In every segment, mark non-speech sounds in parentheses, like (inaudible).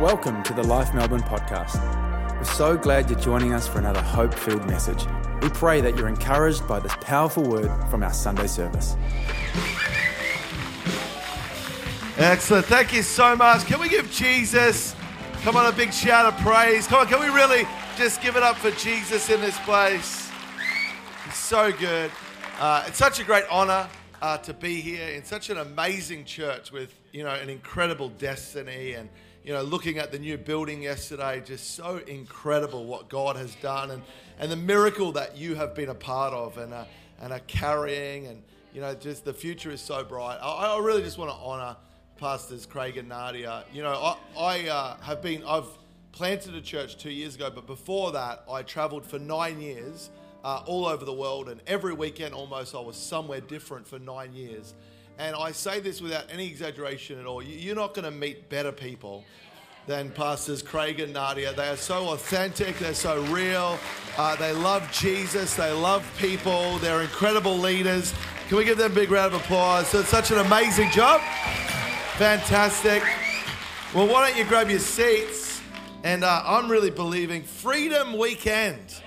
Welcome to the Life Melbourne podcast. We're so glad you're joining us for another hope filled message. We pray that you're encouraged by this powerful word from our Sunday service. Excellent. Thank you so much. Can we give Jesus, come on, a big shout of praise? Come on, can we really just give it up for Jesus in this place? He's so good. Uh, it's such a great honor uh, to be here in such an amazing church with, you know, an incredible destiny and you know, looking at the new building yesterday, just so incredible what God has done and, and the miracle that you have been a part of and, and are carrying. And, you know, just the future is so bright. I, I really just want to honor Pastors Craig and Nadia. You know, I, I uh, have been, I've planted a church two years ago, but before that, I traveled for nine years uh, all over the world. And every weekend almost, I was somewhere different for nine years. And I say this without any exaggeration at all. You're not going to meet better people than Pastors Craig and Nadia. They are so authentic, they're so real. Uh, they love Jesus, they love people, they're incredible leaders. Can we give them a big round of applause? So it's such an amazing job. Fantastic. Well, why don't you grab your seats? And uh, I'm really believing Freedom Weekend.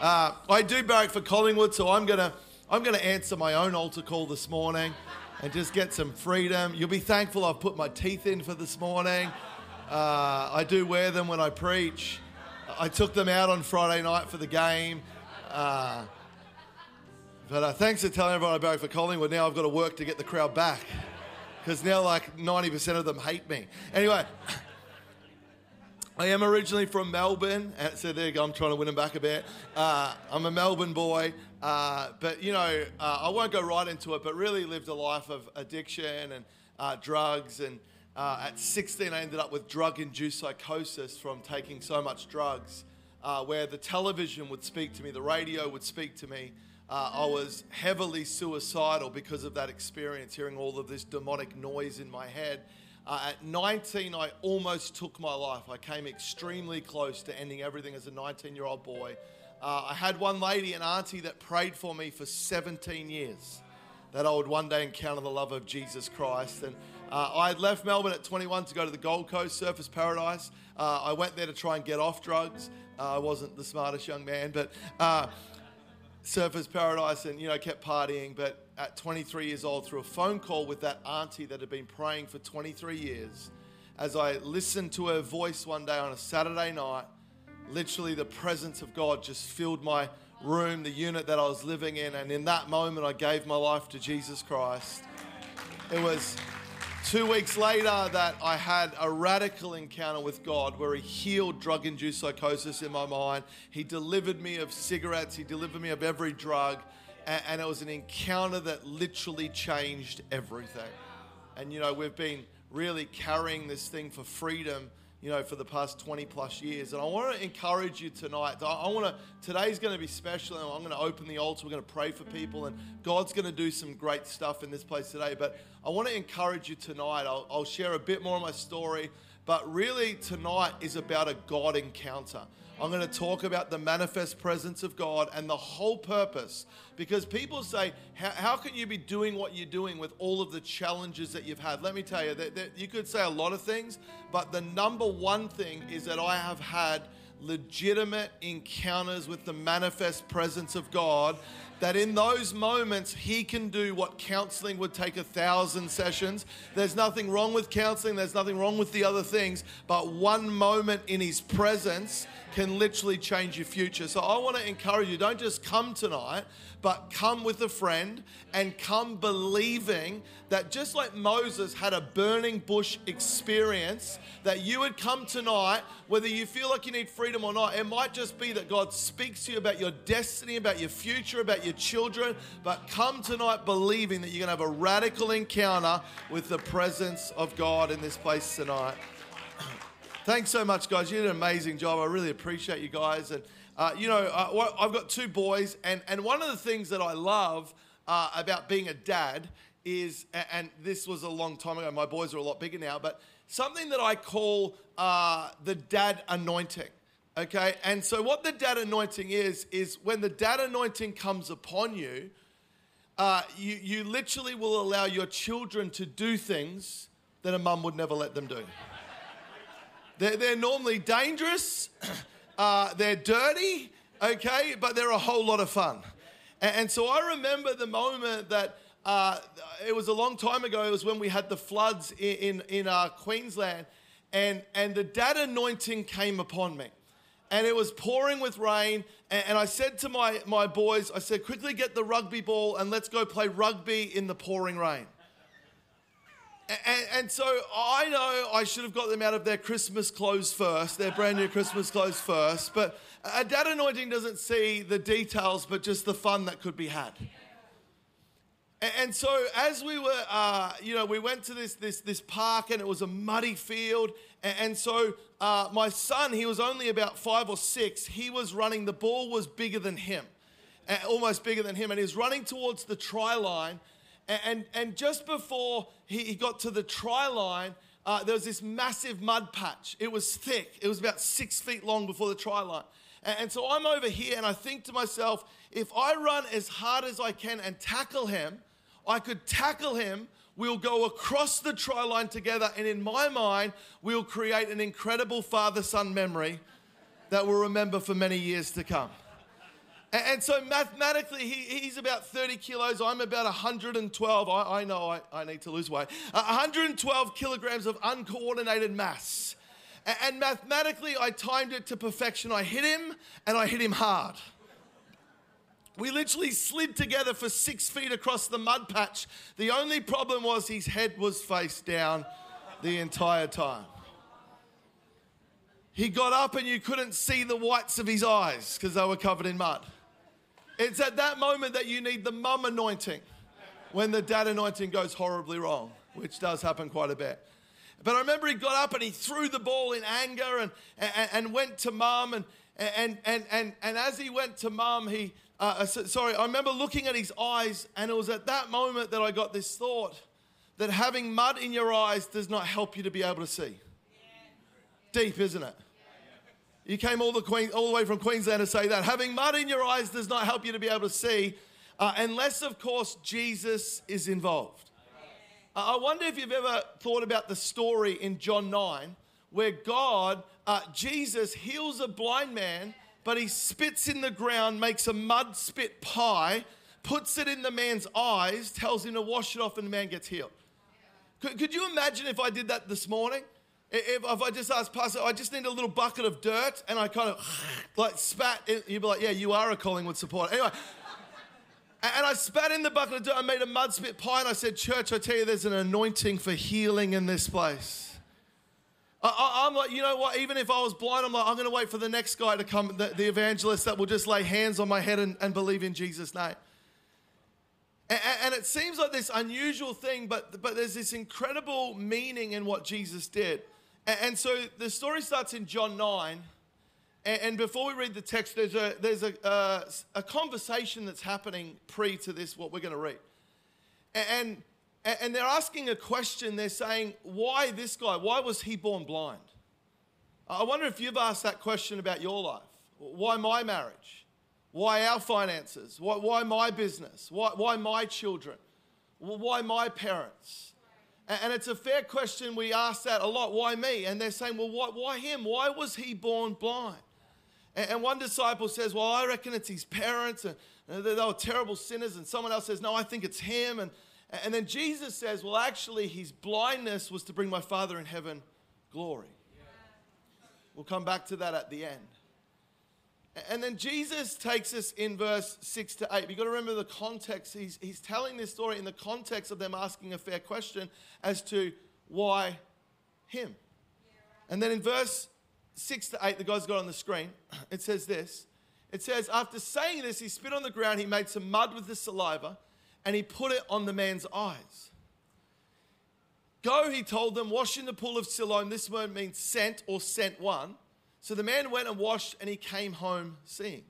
Uh, I do barrack for Collingwood, so I'm gonna I'm gonna answer my own altar call this morning and just get some freedom. You'll be thankful I've put my teeth in for this morning. Uh, I do wear them when I preach. I took them out on Friday night for the game. Uh, but uh, thanks for telling everyone I barrack for Collingwood. Now I've got to work to get the crowd back because now like 90% of them hate me. Anyway, I am originally from Melbourne, and so there you go. I'm trying to win them back a bit. Uh, I'm a Melbourne boy. Uh, but, you know, uh, I won't go right into it, but really lived a life of addiction and uh, drugs. And uh, at 16, I ended up with drug induced psychosis from taking so much drugs, uh, where the television would speak to me, the radio would speak to me. I was heavily suicidal because of that experience, hearing all of this demonic noise in my head. Uh, at 19, I almost took my life. I came extremely close to ending everything as a 19 year old boy. Uh, I had one lady, an auntie, that prayed for me for 17 years that I would one day encounter the love of Jesus Christ. And uh, I had left Melbourne at 21 to go to the Gold Coast, Surfers Paradise. Uh, I went there to try and get off drugs. Uh, I wasn't the smartest young man, but uh, Surfers Paradise and, you know, kept partying. But at 23 years old, through a phone call with that auntie that had been praying for 23 years, as I listened to her voice one day on a Saturday night, literally the presence of God just filled my room, the unit that I was living in. And in that moment, I gave my life to Jesus Christ. It was two weeks later that I had a radical encounter with God where He healed drug induced psychosis in my mind. He delivered me of cigarettes, He delivered me of every drug. And, it was an encounter that literally changed everything. And, you know, we've been really carrying this thing for freedom you know, for the past 20 plus years. And I want to encourage you tonight. I want to, today's going to be special. And I'm going to open the altar. We're going to pray for people. And God's going to do some great stuff in this place today. But I want to encourage you tonight. I'll, I'll share a bit more of my story. But really, tonight is about a God encounter. I'm going to talk about the manifest presence of God and the whole purpose. Because people say, How can you be doing what you're doing with all of the challenges that you've had? Let me tell you, that, that you could say a lot of things, but the number one thing is that I have had legitimate encounters with the manifest presence of God that in those moments he can do what counseling would take a thousand sessions. There's nothing wrong with counseling, there's nothing wrong with the other things, but one moment in his presence can literally change your future. So I want to encourage you don't just come tonight, but come with a friend and come believing that just like Moses had a burning bush experience, that you would come tonight, whether you feel like you need freedom or not. It might just be that God speaks to you about your destiny, about your future, about your children, but come tonight believing that you're going to have a radical encounter with the presence of God in this place tonight. (clears throat) Thanks so much, guys. You did an amazing job. I really appreciate you guys. And, uh, you know, uh, I've got two boys, and, and one of the things that I love uh, about being a dad is, and this was a long time ago, my boys are a lot bigger now, but something that I call uh, the dad anointing. Okay, and so what the dad anointing is, is when the dad anointing comes upon you, uh, you, you literally will allow your children to do things that a mum would never let them do. They're, they're normally dangerous, (clears throat) uh, they're dirty, okay, but they're a whole lot of fun. And, and so I remember the moment that uh, it was a long time ago, it was when we had the floods in, in, in uh, Queensland, and, and the dad anointing came upon me and it was pouring with rain. And, I said to my, my boys, I said, quickly get the rugby ball and let's go play rugby in the pouring rain. And, and, so I know I should have got them out of their Christmas clothes first, their brand new Christmas clothes first. But a dad anointing doesn't see the details, but just the fun that could be had. And, so as we were, uh, you know, we went to this, this, this park and it was a muddy field. And so uh, my son, he was only about five or six, he was running, the ball was bigger than him, almost bigger than him. And he was running towards the try line and, and just before he, he got to the try line, uh, there was this massive mud patch. It was thick, it was about six feet long before the try line. And, and so I'm over here and I think to myself, if I run as hard as I can and tackle him, I could tackle him. We'll go across the try line together, and in my mind, we'll create an incredible father son memory that we'll remember for many years to come. And so mathematically, he, he's about 30 kilos. I'm about 112. I, know I, need to lose weight. 112 kilograms of uncoordinated mass. And mathematically, I timed it to perfection. I hit him and I hit him hard. We literally slid together for six feet across the mud patch. The only problem was his head was face down the entire time. He got up and you couldn't see the whites of his eyes because they were covered in mud. It's at that moment that you need the mum anointing when the dad anointing goes horribly wrong, which does happen quite a bit. But I remember he got up and he threw the ball in anger and, and, and went to mum. And, and, and, and, and as he went to mum, he, uh, uh sorry, I remember looking at his eyes, and it was at that moment that I got this thought that having mud in your eyes does not help you to be able to see. Deep, isn't it? You came all the, Queen, all the way from Queensland to say that. Having mud in your eyes does not help you to be able to see, uh, unless, of course, Jesus is involved. Uh, I wonder if you've ever thought about the story in John 9 where God, uh, Jesus, heals a blind man, but he spits in the ground, makes a mud spit pie, puts it in the man's eyes, tells him to wash it off, and the man gets healed. Could, could you imagine if I did that this morning? If, if I just asked Pastor, I just need a little bucket of dirt, and I kind of (sighs) like spat, you'd be like, yeah, you are a Collingwood supporter. Anyway, and I spat in the bucket of dirt. I made a mud spit pie, and I said, Church, I tell you, there's an anointing for healing in this place. I, am like, you know what? Even if I was blind, I'm like, I'm going to wait for the next guy to come, the, the evangelist that will just lay hands on my head and, and believe in Jesus' name. And, and, it seems like this unusual thing, but, but there's this incredible meaning in what Jesus did. And so the story starts in John 9. And before we read the text, there's a, there's a, uh, a conversation that's happening pre to this, what we're going to read. And, and they're asking a question. They're saying, why this guy? Why was he born blind? I wonder if you've asked that question about your life. Why my marriage? Why our finances? Why, why my business? Why, why my children? Why my parents? And it's a fair question. We ask that a lot. Why me? And they're saying, well, why, why him? Why was he born blind? And one disciple says, well, I reckon it's his parents, and they were terrible sinners. And someone else says, no, I think it's him. And, and then Jesus says, well, actually, his blindness was to bring my Father in heaven glory. We'll come back to that at the end. And then Jesus takes us in verse 6 to 8. You've got to remember the context. He's, he's telling this story in the context of them asking a fair question as to why him. And then in verse 6 to 8, the guys got on the screen, (clears throat) it says this. It says, After saying this, he spit on the ground, he made some mud with the saliva, and he put it on the man's eyes. Go, he told them, wash in the pool of Siloam. This word means sent or sent one. So the man went and washed, and he came home seeing.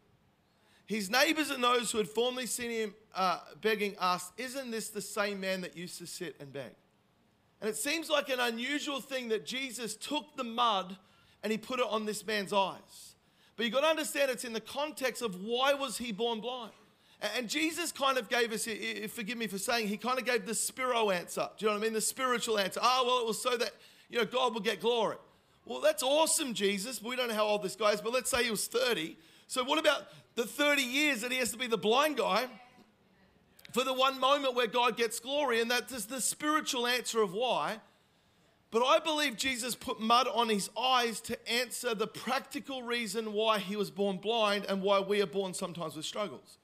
His neighbors and those who had formerly seen him uh, begging asked, Isn't this the same man that used to sit and beg? And it seems like an unusual thing that Jesus took the mud and he put it on this man's eyes. But you've got to understand it's in the context of why was he born blind? And Jesus kind of gave us, forgive me for saying, he kind of gave the spiro answer. Do you know what I mean? The spiritual answer. Oh, well, it was so that, you know, God would get glory. Well, that's awesome, Jesus. We don't know how old this guy is, but let's say he was 30. So, what about the 30 years that he has to be the blind guy for the one moment where God gets glory? And that's the spiritual answer of why. But I believe Jesus put mud on his eyes to answer the practical reason why he was born blind and why we are born sometimes with struggles.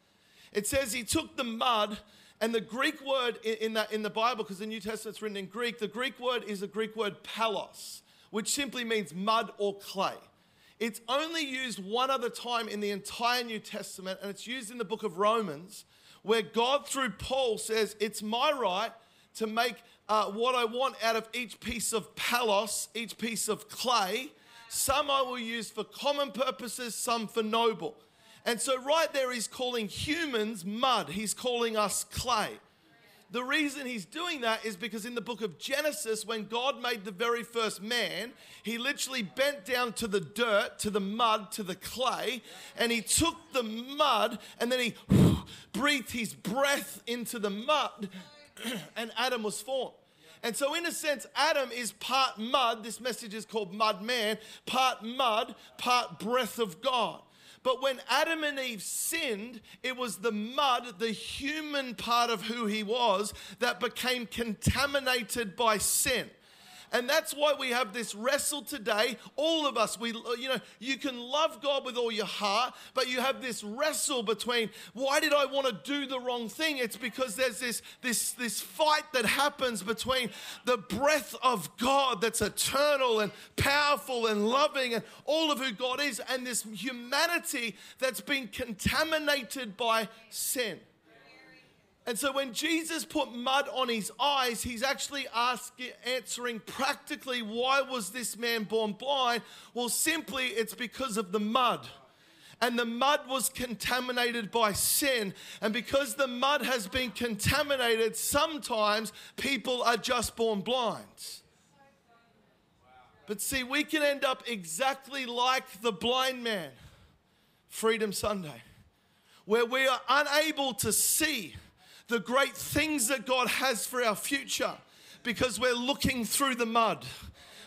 It says he took the mud, and the Greek word in, that, in the Bible, because the New Testament's written in Greek, the Greek word is a Greek word palos, which simply means mud or clay. It's only used one other time in the entire New Testament, and it's used in the book of Romans, where God, through Paul, says, It's my right to make uh, what I want out of each piece of palos, each piece of clay. Some I will use for common purposes, some for noble. And so, right there, he's calling humans mud, he's calling us clay. The reason he's doing that is because in the book of Genesis, when God made the very first man, he literally bent down to the dirt, to the mud, to the clay, and he took the mud and then he breathed his breath into the mud (clears throat) and Adam was formed. And so, in a sense, Adam is part mud. This message is called Mud Man, part mud, part breath of God. But when Adam and Eve sinned, it was the mud, the human part of who he was, that became contaminated by sin. And that's why we have this wrestle today. All of us, we, you know, you can love God with all your heart, but you have this wrestle between why did I want to do the wrong thing? It's because there's this, this, this fight that happens between the breath of God that's eternal and powerful and loving and all of who God is, and this humanity that's been contaminated by sin. And so when Jesus put mud on his eyes, he's actually asking, answering practically, why was this man born blind? Well, simply it's because of the mud. And the mud was contaminated by sin. And because the mud has been contaminated, sometimes people are just born blind. But see, we can end up exactly like the blind man, Freedom Sunday, where we are unable to see the great things that God has for our future because we're looking through the mud.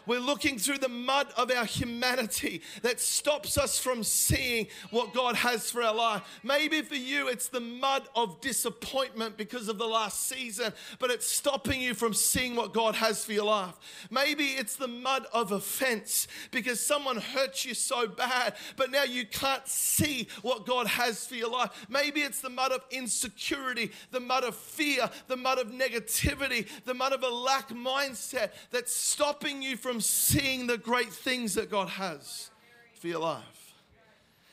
We're looking through the mud of our humanity that stops us from seeing what God has for our life. Maybe for you, it's the mud of disappointment because of the last season, but it's stopping you from seeing what God has for your life. Maybe it's the mud of offense because someone hurt you so bad, but now you can't see what God has for your life. Maybe it's the mud of insecurity, the mud of fear, the mud of negativity, the mud of a lack mindset that's stopping you from from seeing the great things that God has for your life.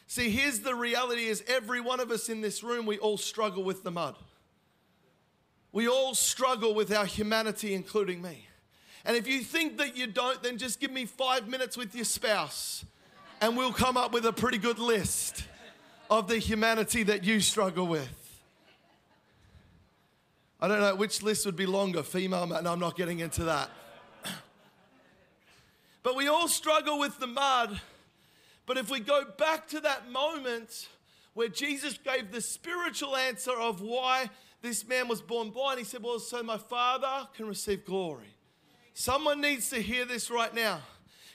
See, here's the reality is every one of us in this room, we all struggle with the mud. We all struggle with our humanity, including me. And if you think that you don't, then just give me five minutes with your spouse and we'll come up with a pretty good list of the humanity that you struggle with. I don't know which list would be longer, female, and I'm not getting into that. But we all struggle with the mud. But if we go back to that moment where Jesus gave the spiritual answer of why this man was born blind, he said, Well, so my father can receive glory. Someone needs to hear this right now.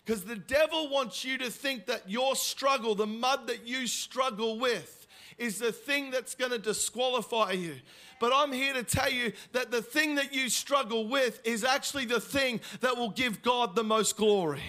Because the devil wants you to think that your struggle, the mud that you struggle with, is the thing that's going to disqualify you. But I'm here to tell you that the thing that you struggle with is actually the thing that will give God the most glory.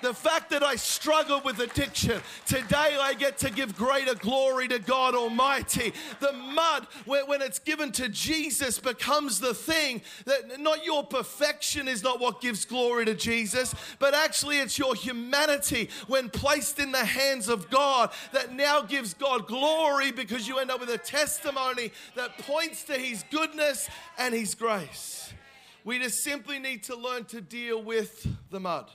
The fact that I struggle with addiction, today I get to give greater glory to God Almighty. The mud, when it's given to Jesus, becomes the thing that not your perfection is not what gives glory to Jesus, but actually it's your humanity when placed in the hands of God that now gives God glory because you end up with a testimony that points to His goodness and His grace. We just simply need to learn to deal with the mud.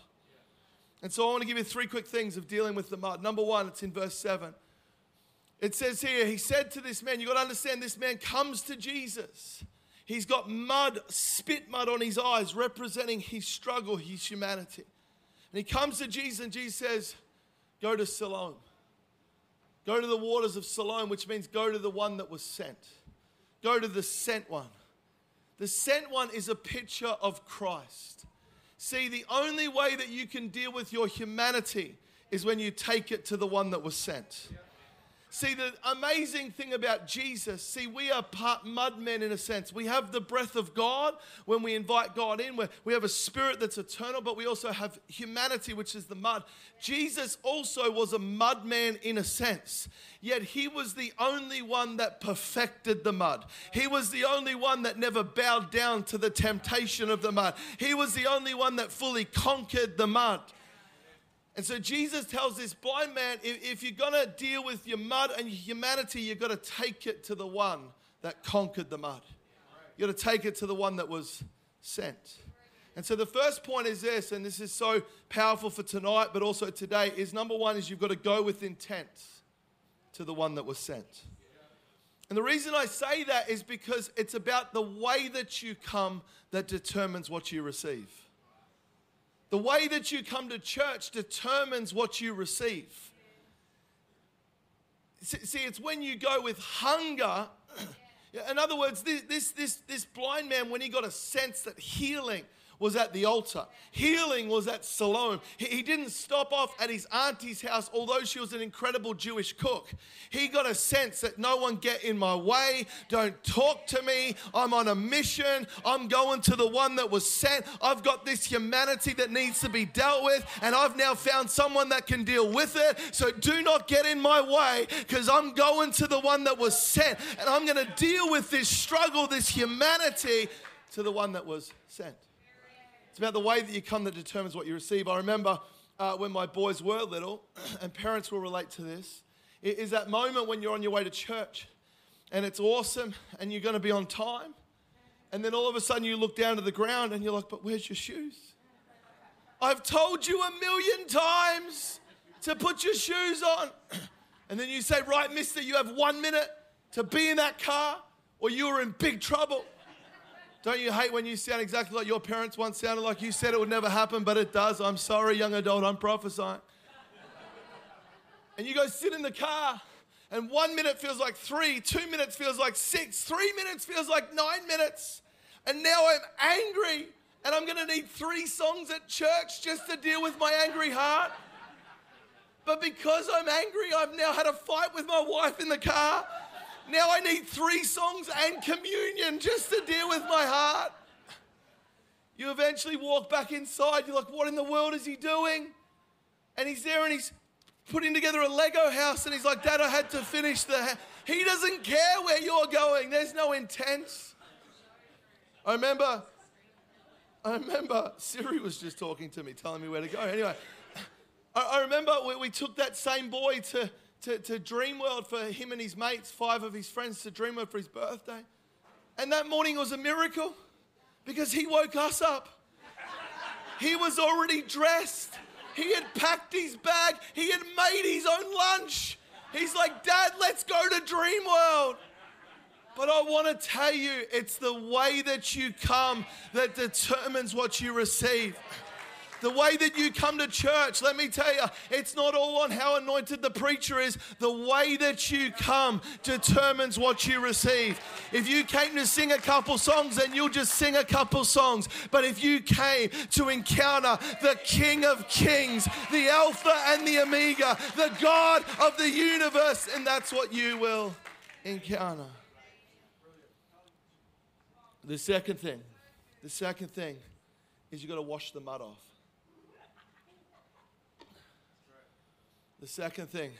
And so I want to give you three quick things of dealing with the mud. Number one, it's in verse 7. It says here, he said to this man, you got to understand, this man comes to Jesus. He's got mud, spit mud on his eyes, representing his struggle, his humanity. And he comes to Jesus, and Jesus says, Go to Siloam. Go to the waters of Siloam, which means go to the one that was sent. Go to the sent one. The sent one is a picture of Christ. See, the only way that you can deal with your humanity is when you take it to the one that was sent. See, the amazing thing about Jesus, see, we are part mud men in a sense. We have the breath of God when we invite God in. We have a spirit that's eternal, but we also have humanity, which is the mud. Jesus also was a mud man in a sense, yet he was the only one that perfected the mud. He was the only one that never bowed down to the temptation of the mud. He was the only one that fully conquered the mud. And so Jesus tells this blind man if, if you're going to deal with your mud and humanity, you've got to take it to the one that conquered the mud. You've got to take it to the one that was sent. And so the first point is this, and this is so powerful for tonight, but also today, is number one is you've got to go with intent to the one that was sent. And the reason I say that is because it's about the way that you come that determines what you receive. The way that you come to church determines what you receive. See, it's when you go with hunger. (clears throat) In other words, this, this, this, blind man, when he got a sense that healing, was at the altar. Healing was at Siloam. He, he didn't stop off at his auntie's house, although she was an incredible Jewish cook. He got a sense that no one get in my way. Don't talk to me. I'm on a mission. I'm going to the one that was sent. I've got this humanity that needs to be dealt with, and I've now found someone that can deal with it. So do not get in my way because I'm going to the one that was sent, and I'm going to deal with this struggle, this humanity to the one that was sent. It's about the way that you come that determines what you receive. I remember uh, when my boys were little, (clears throat) and parents will relate to this, is that moment when you're on your way to church and it's awesome and you're going to be on time. And then all of a sudden you look down to the ground and you're like, but where's your shoes? I've told you a million times to put your shoes on. (clears throat) And then you say, right, mister, you have one minute to be in that car or you are in big trouble. Don't you hate when you sound exactly like your parents once sounded like you said it would never happen, but it does? I'm sorry, young adult, I'm prophesying. and you go sit in the car, and one minute feels like three, two minutes feels like six, three minutes feels like nine minutes. And now I'm angry, and I'm gonna need three songs at church just to deal with my angry heart. But because I'm angry, I've now had a fight with my wife in the car. Now I need three songs and communion just to deal with my heart. You eventually walk back inside. You're like, what in the world is he doing? And he's there and he's putting together a Lego house. And he's like, Dad, I had to finish the. Ha-. He doesn't care where you're going, there's no intent. I remember. I remember Siri was just talking to me, telling me where to go. Anyway, I, I remember we, we took that same boy to, to, to Dreamworld for him and his mates, five of his friends to Dreamworld for his birthday. And that morning was a miracle because he woke us up. He was already dressed. He had packed his bag. He had made his own lunch. He's like, Dad, let's go to Dreamworld. But I want to tell you, it's the way that you come that determines what you receive. The way that you come to church, let me tell you, it's not all on how anointed the preacher is. The way that you come determines what you receive. If you came to sing a couple songs, then you'll just sing a couple songs. But if you came to encounter the King of Kings, the Alpha and the Omega, the God of the universe, and that's what you will encounter. The second thing, the second thing is you've got to wash the mud off. The second thing,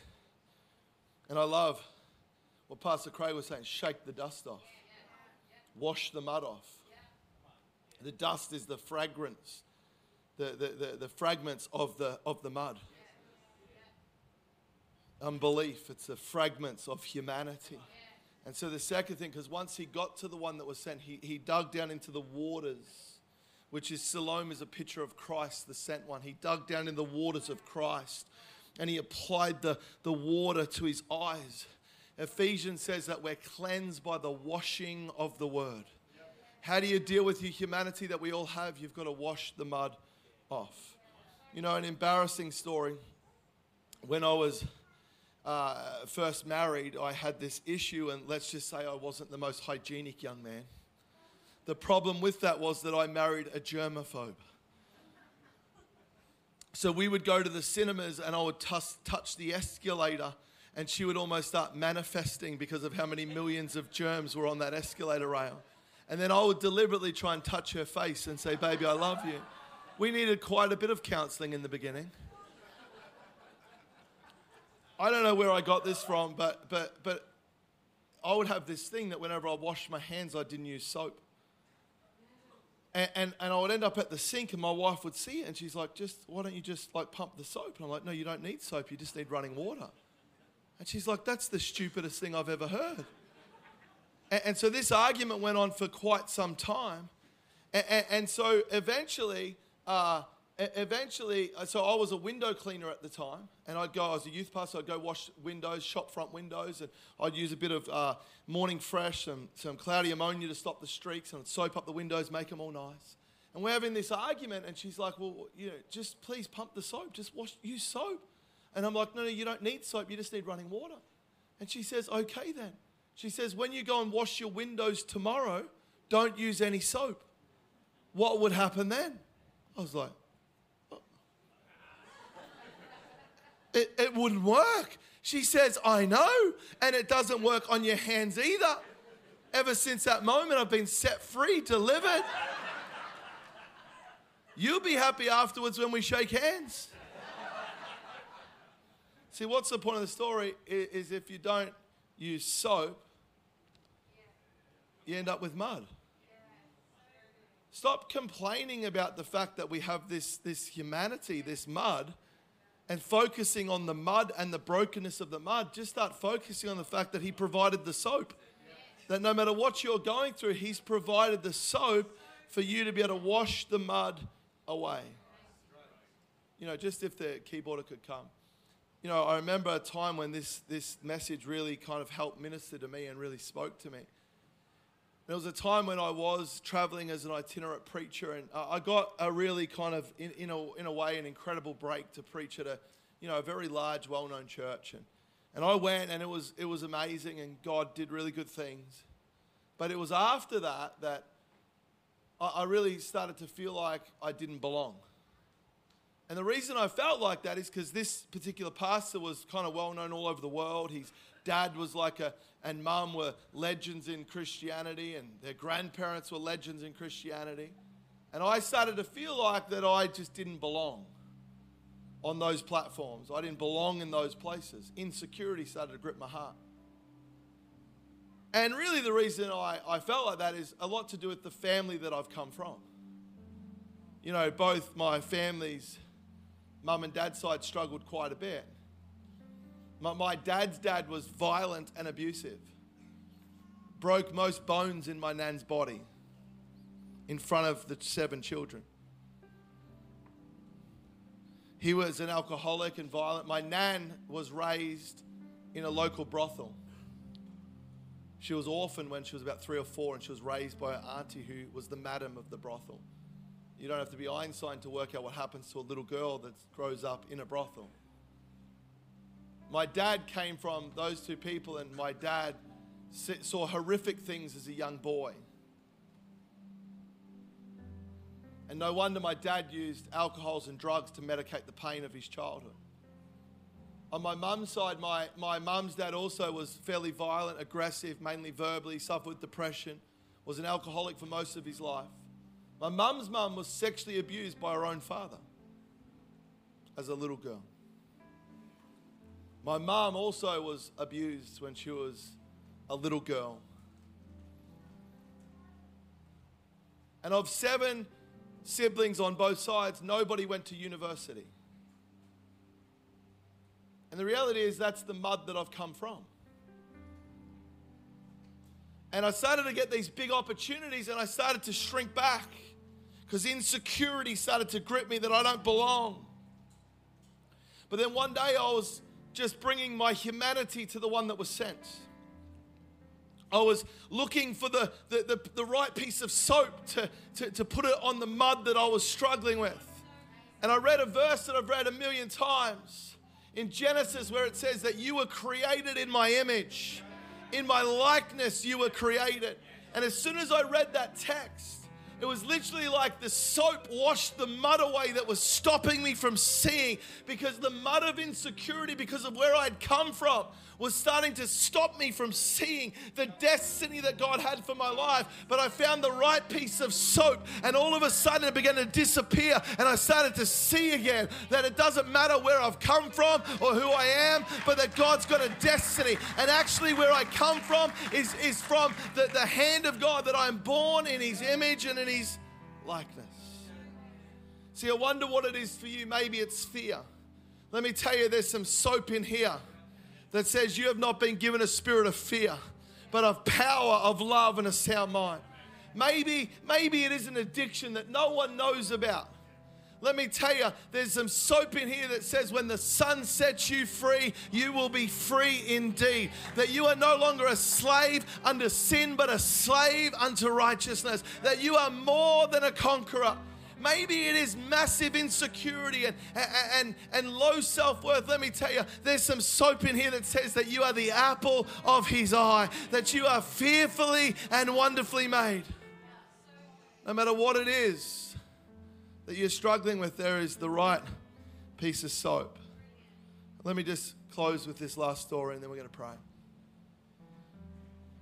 and I love what Pastor Craig was saying shake the dust off, wash the mud off. The dust is the fragrance, the, the, the, the fragments of the, of the mud. Unbelief, it's the fragments of humanity. And so the second thing, because once he got to the one that was sent, he, he dug down into the waters, which is Siloam is a picture of Christ, the sent one. He dug down in the waters of Christ and he applied the, the water to his eyes. Ephesians says that we're cleansed by the washing of the word. How do you deal with your humanity that we all have? You've got to wash the mud off. You know, an embarrassing story. When I was uh, first married, I had this issue, and let's just say I wasn't the most hygienic young man. The problem with that was that I married a germaphobe. So we would go to the cinemas and I would tus- touch the escalator and she would almost start manifesting because of how many millions of germs were on that escalator rail. And then I would deliberately try and touch her face and say, Baby, I love you. We needed quite a bit of counseling in the beginning. I don't know where I got this from, but, but, but I would have this thing that whenever I washed my hands, I didn't use soap. And, and, and, I would end up at the sink and my wife would see it and she's like, just, why don't you just like pump the soap? And I'm like, no, you don't need soap. You just need running water. And she's like, that's the stupidest thing I've ever heard. And, and so this argument went on for quite some time. And, and so eventually, uh, eventually, uh, so I was a window cleaner at the time, and I'd go, I was a youth pastor, I'd go wash windows, shop front windows, and I'd use a bit of uh, morning fresh, some, some cloudy ammonia to stop the streaks, and I'd soap up the windows, make them all nice. And we're having this argument, and she's like, Well, you know, just please pump the soap, just wash, use soap. And I'm like, No, no, you don't need soap, you just need running water. And she says, Okay then. She says, When you go and wash your windows tomorrow, don't use any soap. What would happen then? I was like, it, it wouldn't work. She says, I know. And it doesn't work on your hands either. Ever since that moment, I've been set free, delivered. You'll be happy afterwards when we shake hands. See, what's the point of the story is if you don't use soap, you end up with mud. Stop complaining about the fact that we have this, this humanity, this mud, and focusing on the mud and the brokenness of the mud. Just start focusing on the fact that He provided the soap. That no matter what you're going through, He's provided the soap for you to be able to wash the mud away. You know, just if the keyboarder could come. You know, I remember a time when this, this message really kind of helped minister to me and really spoke to me. There was a time when I was traveling as an itinerant preacher, and I got a really kind of, in, in, a, in a way, an incredible break to preach at a, you know, a very large, well-known church. And, and I went, and it was, it was amazing, and God did really good things. But it was after that that I, I really started to feel like I didn't belong. And the reason I felt like that is because this particular pastor was kind of well known all over the world. His dad was like a, and mum were legends in Christianity, and their grandparents were legends in Christianity. And I started to feel like that I just didn't belong on those platforms. I didn't belong in those places. Insecurity started to grip my heart. And really, the reason I, I felt like that is a lot to do with the family that I've come from. You know, both my families mum and dad's side struggled quite a bit. My, my dad's dad was violent and abusive, broke most bones in my nan's body in front of the seven children. He was an alcoholic and violent. My nan was raised in a local brothel. She was orphaned when she was about three or four, and she was raised by her auntie, who was the madam of the brothel. You don't have to be Einstein to work out what happens to a little girl that grows up in a brothel. My dad came from those two people, and my dad saw horrific things as a young boy. And no wonder my dad used alcohols and drugs to medicate the pain of his childhood. On my mum's side, my, my mum's dad also was fairly violent, aggressive, mainly verbally, suffered depression, was an alcoholic for most of his life. My mum's mum was sexually abused by her own father as a little girl. My mum also was abused when she was a little girl. And of seven siblings on both sides, nobody went to university. And the reality is, that's the mud that I've come from. And I started to get these big opportunities and I started to shrink back because insecurity started to grip me that I don't belong. But then one day I was just bringing my humanity to the one that was sent. I was looking for the, the, the, the right piece of soap to, to, to put it on the mud that I was struggling with. And I read a verse that I've read a million times in Genesis where it says that you were created in my image in my likeness you were created. And as soon as I read that text, It was literally like the soap washed the mud away that was stopping me from seeing because the mud of insecurity, because of where I'd come from, was starting to stop me from seeing the destiny that God had for my life. But I found the right piece of soap, and all of a sudden it began to disappear, and I started to see again that it doesn't matter where I've come from or who I am, but that God's got a destiny. And actually, where I come from is, is from the, the hand of God, that I'm born in His image and in His likeness. See, I wonder what it is for you. Maybe it's fear. Let me tell you, there's some soap in here that says you have not been given a spirit of fear, but of power, of love, and a sound mind. Maybe, maybe it is an addiction that no one knows about. Let me tell you, there's some soap in here that says, when the son sets you free, you will be free indeed. That you are no longer a slave under sin, but a slave unto righteousness. That you are more than a conqueror. Maybe it is massive insecurity and, and, and low self worth. Let me tell you, there's some soap in here that says that you are the apple of his eye, that you are fearfully and wonderfully made. No matter what it is, that you're struggling with, there is the right piece of soap. Let me just close with this last story and then we're going to pray.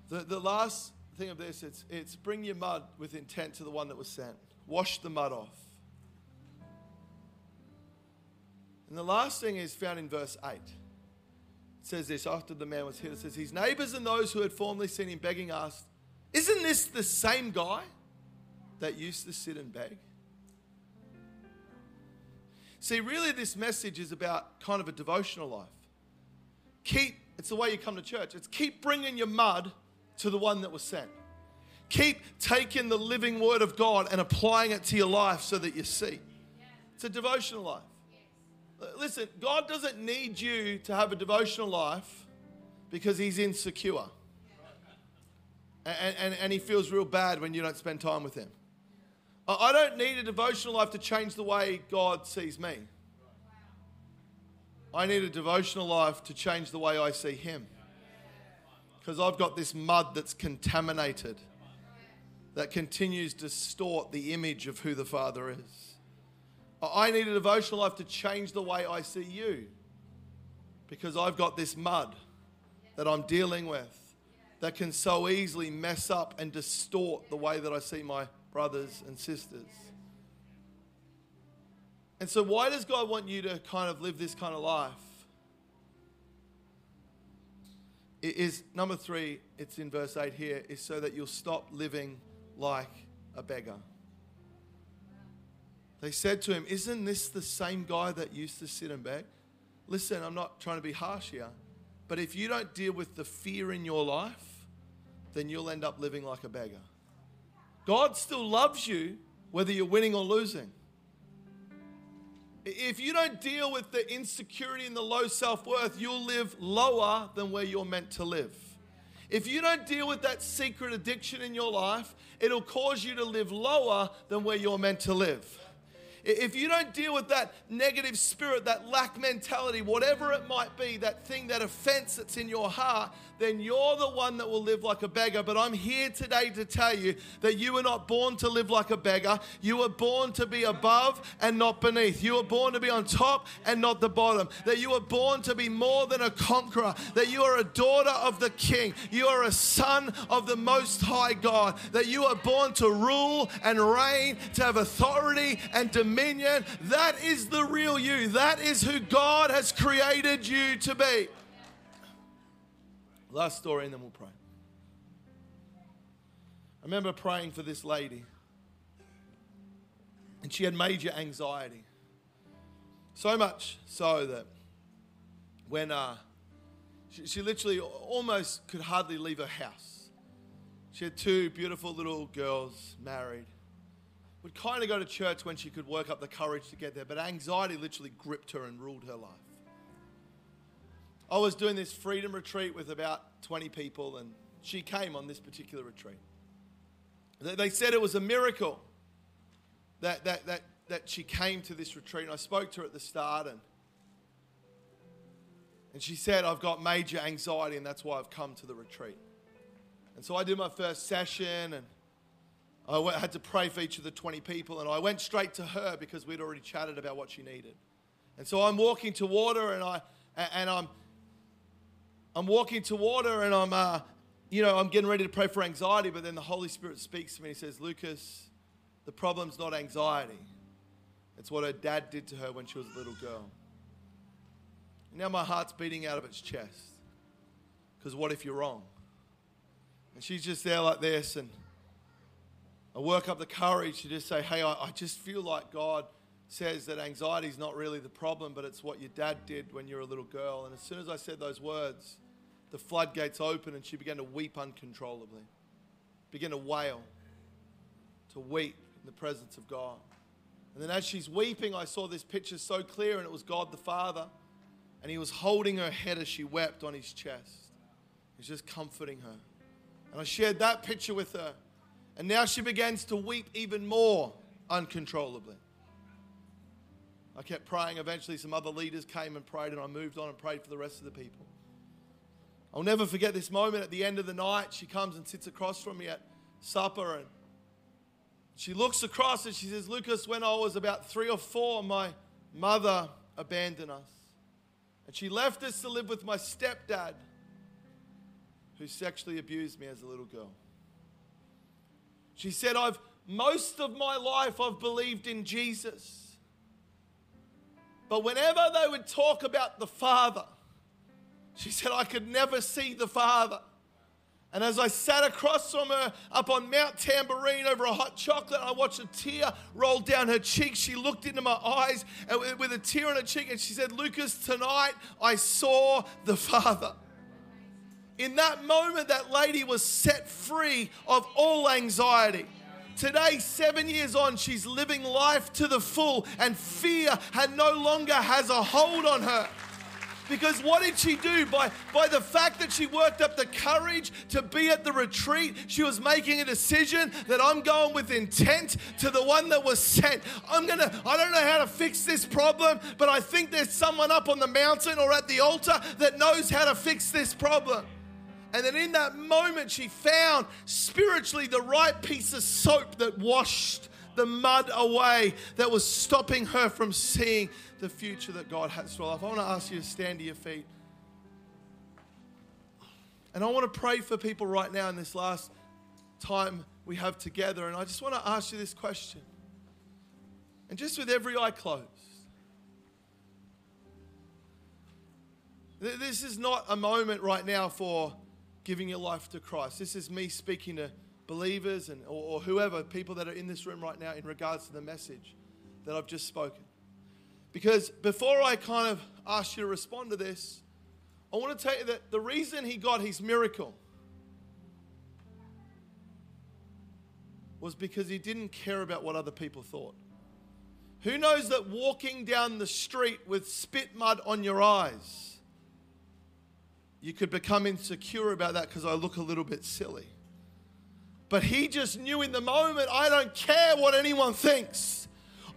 The, the last thing of this, it's, it's bring your mud with intent to the one that was sent. Wash the mud off. And the last thing is found in verse 8. It says this after the man was hit, it says, His neighbors and those who had formerly seen him begging asked, Isn't this the same guy that used to sit and beg? See, really, this message is about kind of a devotional life. Keep, it's the way you come to church, it's keep bringing your mud to the one that was sent. Keep taking the living word of God and applying it to your life so that you see. It's a devotional life. Listen, God doesn't need you to have a devotional life because He's insecure. And, and, and He feels real bad when you don't spend time with Him. I don't need a devotional life to change the way God sees me. I need a devotional life to change the way I see Him. Because I've got this mud that's contaminated, that continues to distort the image of who the Father is. I need a devotional life to change the way I see you. Because I've got this mud that I'm dealing with that can so easily mess up and distort the way that I see my brothers and sisters. And so, why does God want you to kind of live this kind of life? It is number three, it's in verse 8 here, is so that you'll stop living like a beggar. They said to him, Isn't this the same guy that used to sit and beg? Listen, I'm not trying to be harsh here, but if you don't deal with the fear in your life, then you'll end up living like a beggar. God still loves you whether you're winning or losing. If you don't deal with the insecurity and the low self worth, you'll live lower than where you're meant to live. If you don't deal with that secret addiction in your life, it'll cause you to live lower than where you're meant to live. If you don't deal with that negative spirit, that lack mentality, whatever it might be, that thing, that offense that's in your heart, then you're the one that will live like a beggar. But I'm here today to tell you that you were not born to live like a beggar. You were born to be above and not beneath. You were born to be on top and not the bottom. That you were born to be more than a conqueror. That you are a daughter of the King. You are a son of the Most High God. That you are born to rule and reign, to have authority and dominion. That is the real you. That is who God has created you to be. Last story, and then we'll pray. I remember praying for this lady, and she had major anxiety. So much so that when uh, she, she literally almost could hardly leave her house. She had two beautiful little girls married. Would kind of go to church when she could work up the courage to get there, but anxiety literally gripped her and ruled her life. I was doing this freedom retreat with about 20 people, and she came on this particular retreat. They said it was a miracle that, that, that, that she came to this retreat. And I spoke to her at the start, and, and she said, I've got major anxiety, and that's why I've come to the retreat. And so I did my first session, and I went- had to pray for each of the 20 people, and I went straight to her because we'd already chatted about what she needed. And so I'm walking toward her, and I and I'm I'm walking toward her, and I'm uh, you know I'm getting ready to pray for anxiety, but then the Holy Spirit speaks to me. He says, "Lucas, the problem's not anxiety. It's what her dad did to her when she was a little girl." Now my heart's beating out of its chest. Because what if you're wrong? And she's just there like this, and I work up the courage to just say, hey, I, I just feel like God says that anxiety is not really the problem, but it's what your dad did when you were a little girl. And as soon as I said those words, the floodgates opened and she began to weep uncontrollably, began to wail, to weep in the presence of God. And then as she's weeping, I saw this picture so clear, and it was God the Father. And he was holding her head as she wept on his chest. He's just comforting her. And I shared that picture with her. And now she begins to weep even more uncontrollably. I kept praying. Eventually, some other leaders came and prayed, and I moved on and prayed for the rest of the people. I'll never forget this moment at the end of the night. She comes and sits across from me at supper, and she looks across and she says, Lucas, when I was about three or four, my mother abandoned us. And she left us to live with my stepdad, who sexually abused me as a little girl. She said, I've most of my life I've believed in Jesus. But whenever they would talk about the Father, she said, I could never see the Father. And as I sat across from her up on Mount Tamborine over a hot chocolate, I watched a tear roll down her cheek. She looked into my eyes and with a tear on her cheek and she said, Lucas, tonight I saw the Father. In that moment, that lady was set free of all anxiety. Today, seven years on, she's living life to the full, and fear had no longer has a hold on her. Because what did she do? By, by the fact that she worked up the courage to be at the retreat, she was making a decision that I'm going with intent to the one that was sent. I'm gonna, I don't know how to fix this problem, but I think there's someone up on the mountain or at the altar that knows how to fix this problem. And then in that moment, she found spiritually the right piece of soap that washed the mud away that was stopping her from seeing the future that God has for life. I want to ask you to stand to your feet. And I want to pray for people right now in this last time we have together. And I just want to ask you this question. And just with every eye closed, this is not a moment right now for giving your life to Christ. This is me speaking to believers and or, or, whoever, people that are in this room right now in regards to the message that I've just spoken. Because before I kind of ask you to respond to this, I want to tell you that the reason he got his miracle was because he didn't care about what other people thought. Who knows that walking down the street with spit mud on your eyes, you could become insecure about that because I look a little bit silly. But he just knew in the moment, I don't care what anyone thinks.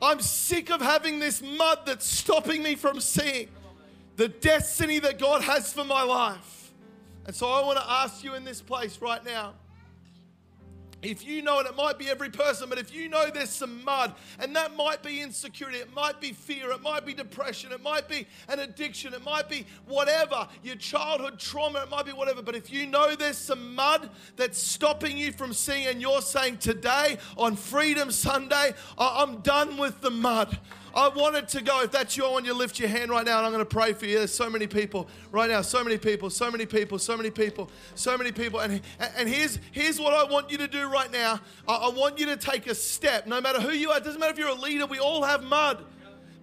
I'm sick of having this mud that's stopping me from seeing the destiny that God has for my life. And so I want to ask you in this place right now if you know, and it might be every person, but if you know there's some mud, and that might be insecurity, it might be fear, it might be depression, it might be an addiction, it might be whatever, your childhood trauma, it might be whatever. But if you know there's some mud that's stopping you from seeing, and you're saying, Today on Freedom Sunday, I'm done with the mud. I wanted to go. If that's you, I want you to lift your hand right now and I'm going to pray for you. There's so many people right now, so many people, so many people, so many people, so many people. And, and here's, here's what I want you to do right now I, I want you to take a step. No matter who you are, it doesn't matter if you're a leader, we all have mud.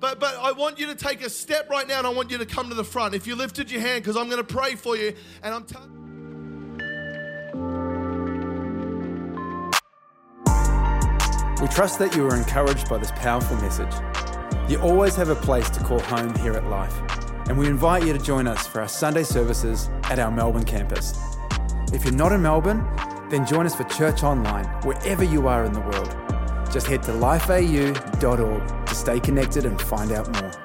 But, but I want you to take a step right now and I want you to come to the front. If you lifted your hand, because I'm going to pray for you and I'm telling We trust that you are encouraged by this powerful message. You always have a place to call home here at Life, and we invite you to join us for our Sunday services at our Melbourne campus. If you're not in Melbourne, then join us for church online wherever you are in the world. Just head to lifeau.org to stay connected and find out more.